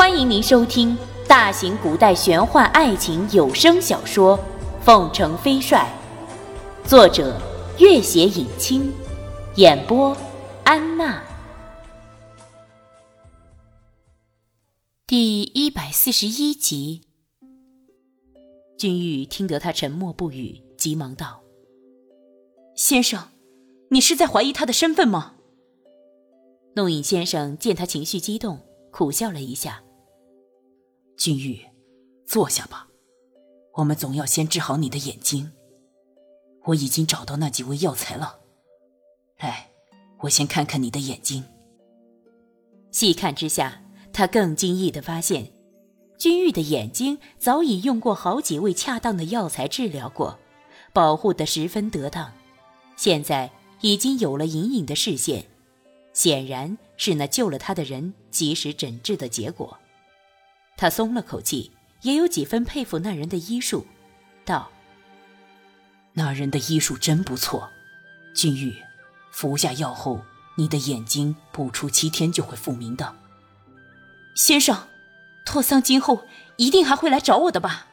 欢迎您收听大型古代玄幻爱情有声小说《凤城飞帅》，作者：月写影清，演播：安娜。第一百四十一集，君玉听得他沉默不语，急忙道：“先生，你是在怀疑他的身份吗？”弄影先生见他情绪激动。苦笑了一下，君玉，坐下吧。我们总要先治好你的眼睛。我已经找到那几味药材了。来，我先看看你的眼睛。细看之下，他更惊异的发现，君玉的眼睛早已用过好几味恰当的药材治疗过，保护的十分得当，现在已经有了隐隐的视线。显然是那救了他的人及时诊治的结果，他松了口气，也有几分佩服那人的医术，道：“那人的医术真不错，君玉，服下药后，你的眼睛不出七天就会复明的。”先生，拓桑今后一定还会来找我的吧？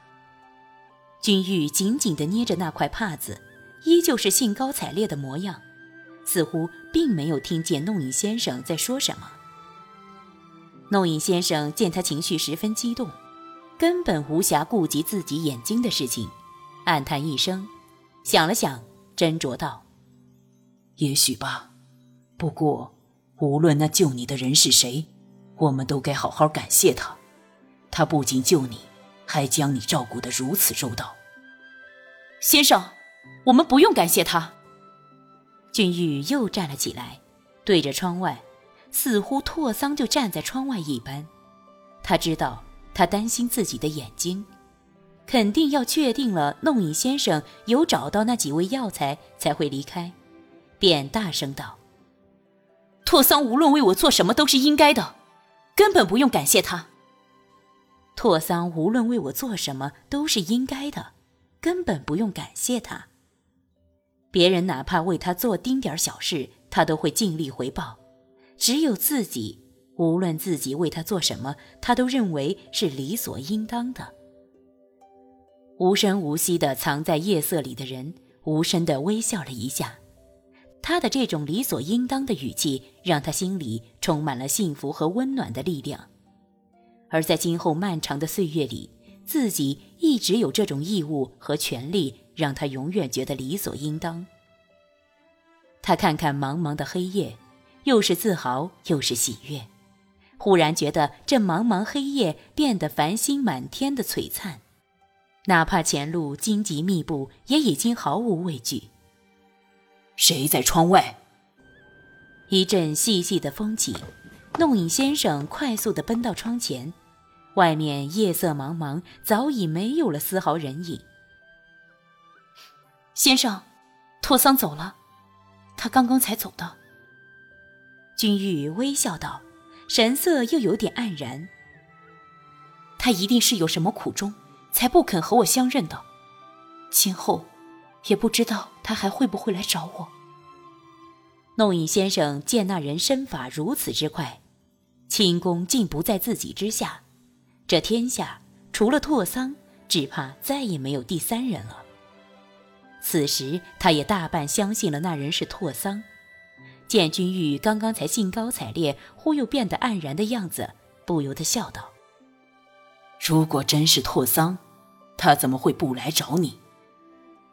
君玉紧紧地捏着那块帕子，依旧是兴高采烈的模样。似乎并没有听见弄影先生在说什么。弄影先生见他情绪十分激动，根本无暇顾及自己眼睛的事情，暗叹一声，想了想，斟酌道：“也许吧。不过，无论那救你的人是谁，我们都该好好感谢他。他不仅救你，还将你照顾得如此周到。”先生，我们不用感谢他。俊玉又站了起来，对着窗外，似乎拓桑就站在窗外一般。他知道他担心自己的眼睛，肯定要确定了弄影先生有找到那几味药材才会离开，便大声道：“拓桑无论为我做什么都是应该的，根本不用感谢他。拓桑无论为我做什么都是应该的，根本不用感谢他。”别人哪怕为他做丁点小事，他都会尽力回报；只有自己，无论自己为他做什么，他都认为是理所应当的。无声无息的藏在夜色里的人，无声的微笑了一下。他的这种理所应当的语气，让他心里充满了幸福和温暖的力量。而在今后漫长的岁月里，自己一直有这种义务和权利。让他永远觉得理所应当。他看看茫茫的黑夜，又是自豪又是喜悦，忽然觉得这茫茫黑夜变得繁星满天的璀璨，哪怕前路荆棘密布，也已经毫无畏惧。谁在窗外？一阵细细的风起，弄影先生快速的奔到窗前，外面夜色茫茫，早已没有了丝毫人影。先生，拓桑走了，他刚刚才走的。君玉微笑道，神色又有点黯然。他一定是有什么苦衷，才不肯和我相认的。今后，也不知道他还会不会来找我。弄影先生见那人身法如此之快，轻功竟不在自己之下，这天下除了拓桑，只怕再也没有第三人了。此时，他也大半相信了那人是拓桑。见君玉刚刚才兴高采烈，忽又变得黯然的样子，不由得笑道：“如果真是拓桑，他怎么会不来找你？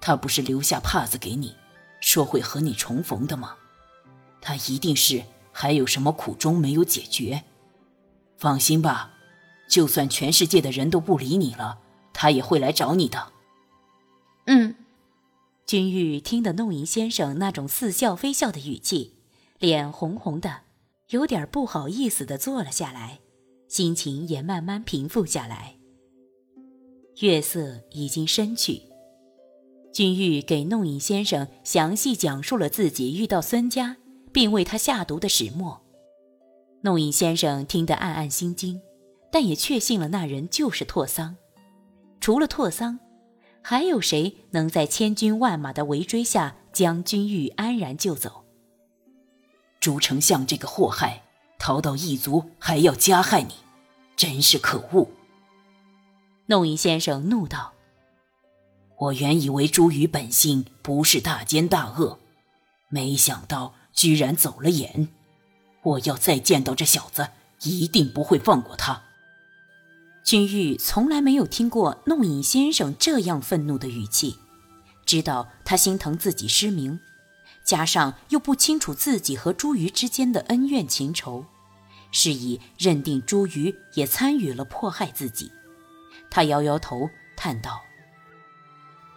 他不是留下帕子给你，说会和你重逢的吗？他一定是还有什么苦衷没有解决。放心吧，就算全世界的人都不理你了，他也会来找你的。”嗯。君玉听得弄影先生那种似笑非笑的语气，脸红红的，有点不好意思的坐了下来，心情也慢慢平复下来。月色已经深去，君玉给弄影先生详细讲述了自己遇到孙家并为他下毒的始末。弄影先生听得暗暗心惊，但也确信了那人就是拓桑，除了拓桑。还有谁能在千军万马的围追下将君玉安然救走？朱丞相这个祸害，逃到异族还要加害你，真是可恶！弄影先生怒道：“我原以为朱宇本性不是大奸大恶，没想到居然走了眼。我要再见到这小子，一定不会放过他。”君玉从来没有听过弄影先生这样愤怒的语气，知道他心疼自己失明，加上又不清楚自己和朱瑜之间的恩怨情仇，是以认定朱瑜也参与了迫害自己。他摇摇头，叹道：“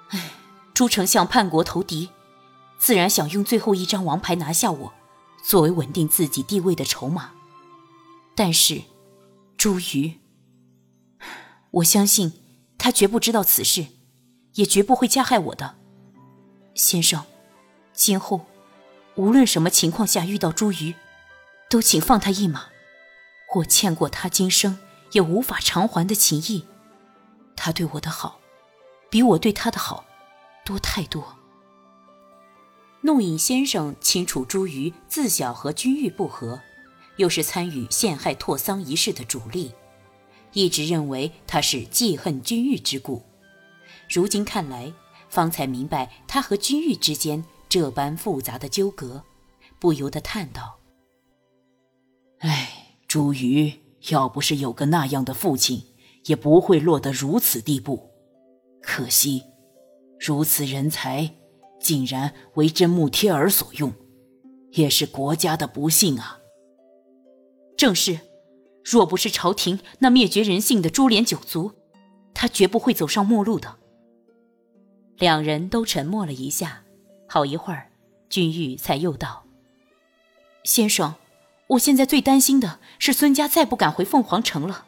唉，朱丞相叛国投敌，自然想用最后一张王牌拿下我，作为稳定自己地位的筹码。但是，朱瑜……”我相信他绝不知道此事，也绝不会加害我的，先生。今后无论什么情况下遇到朱瑜，都请放他一马。我欠过他今生也无法偿还的情谊，他对我的好，比我对他的好多太多。弄影先生清楚朱瑜自小和君玉不和，又是参与陷害拓桑一事的主力。一直认为他是记恨君玉之故，如今看来，方才明白他和君玉之间这般复杂的纠葛，不由得叹道：“哎，朱瑜要不是有个那样的父亲，也不会落得如此地步。可惜，如此人才，竟然为真木贴儿所用，也是国家的不幸啊。”正是。若不是朝廷那灭绝人性的株连九族，他绝不会走上末路的。两人都沉默了一下，好一会儿，君玉才又道：“先生，我现在最担心的是孙家再不敢回凤凰城了，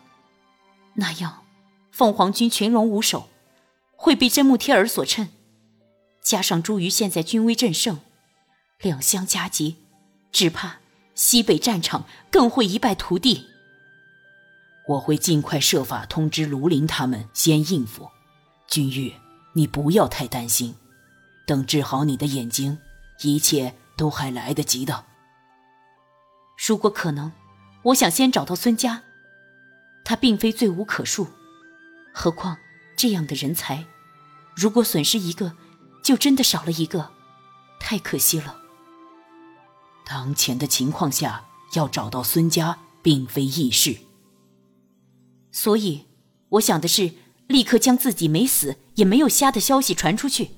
那样，凤凰军群龙无首，会被真木贴儿所趁。加上朱瑜现在军威正盛，两相夹击，只怕西北战场更会一败涂地。”我会尽快设法通知卢林他们先应付。君玉，你不要太担心，等治好你的眼睛，一切都还来得及的。如果可能，我想先找到孙家。他并非罪无可恕，何况这样的人才，如果损失一个，就真的少了一个，太可惜了。当前的情况下，要找到孙家并非易事。所以，我想的是，立刻将自己没死也没有瞎的消息传出去，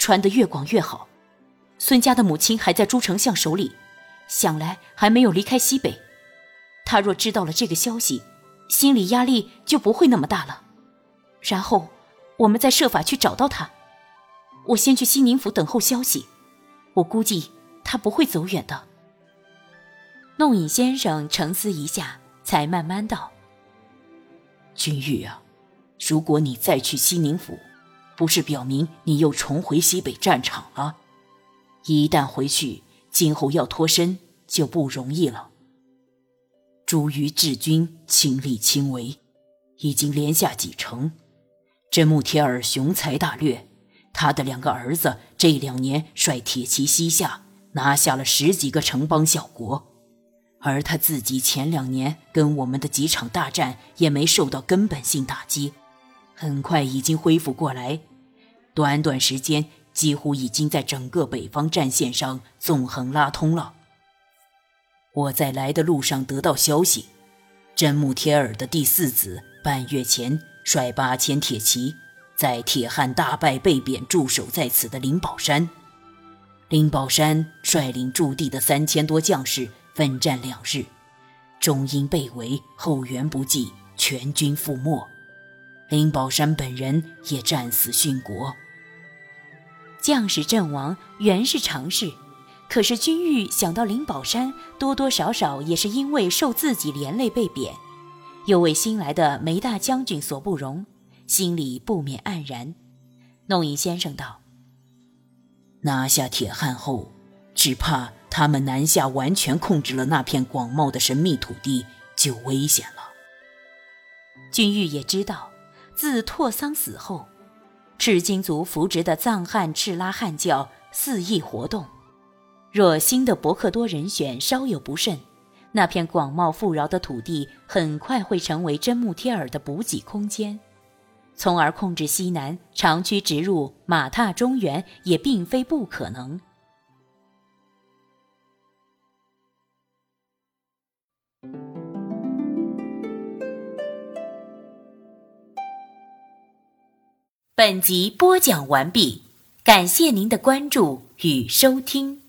传得越广越好。孙家的母亲还在朱丞相手里，想来还没有离开西北。他若知道了这个消息，心理压力就不会那么大了。然后，我们再设法去找到他。我先去西宁府等候消息，我估计他不会走远的。弄影先生沉思一下，才慢慢道。君玉啊，如果你再去西宁府，不是表明你又重回西北战场了？一旦回去，今后要脱身就不容易了。朱于治军亲力亲为，已经连下几城。真木铁儿雄才大略，他的两个儿子这两年率铁骑西下，拿下了十几个城邦小国。而他自己前两年跟我们的几场大战也没受到根本性打击，很快已经恢复过来，短短时间几乎已经在整个北方战线上纵横拉通了。我在来的路上得到消息，真木贴尔的第四子半月前率八千铁骑，在铁汉大败被贬驻守在此的灵宝山，灵宝山率领驻地的三千多将士。奋战两日，终因被围，后援不济，全军覆没。林宝山本人也战死殉国。将士阵亡原是常事，可是君玉想到林宝山多多少少也是因为受自己连累被贬，又为新来的梅大将军所不容，心里不免黯然。弄影先生道：“拿下铁汉后，只怕……”他们南下，完全控制了那片广袤的神秘土地，就危险了。君玉也知道，自拓桑死后，赤金族扶植的藏汉赤拉汉教肆意活动。若新的博克多人选稍有不慎，那片广袤富饶的土地很快会成为真木贴尔的补给空间，从而控制西南，长驱直入，马踏中原也并非不可能。本集播讲完毕，感谢您的关注与收听。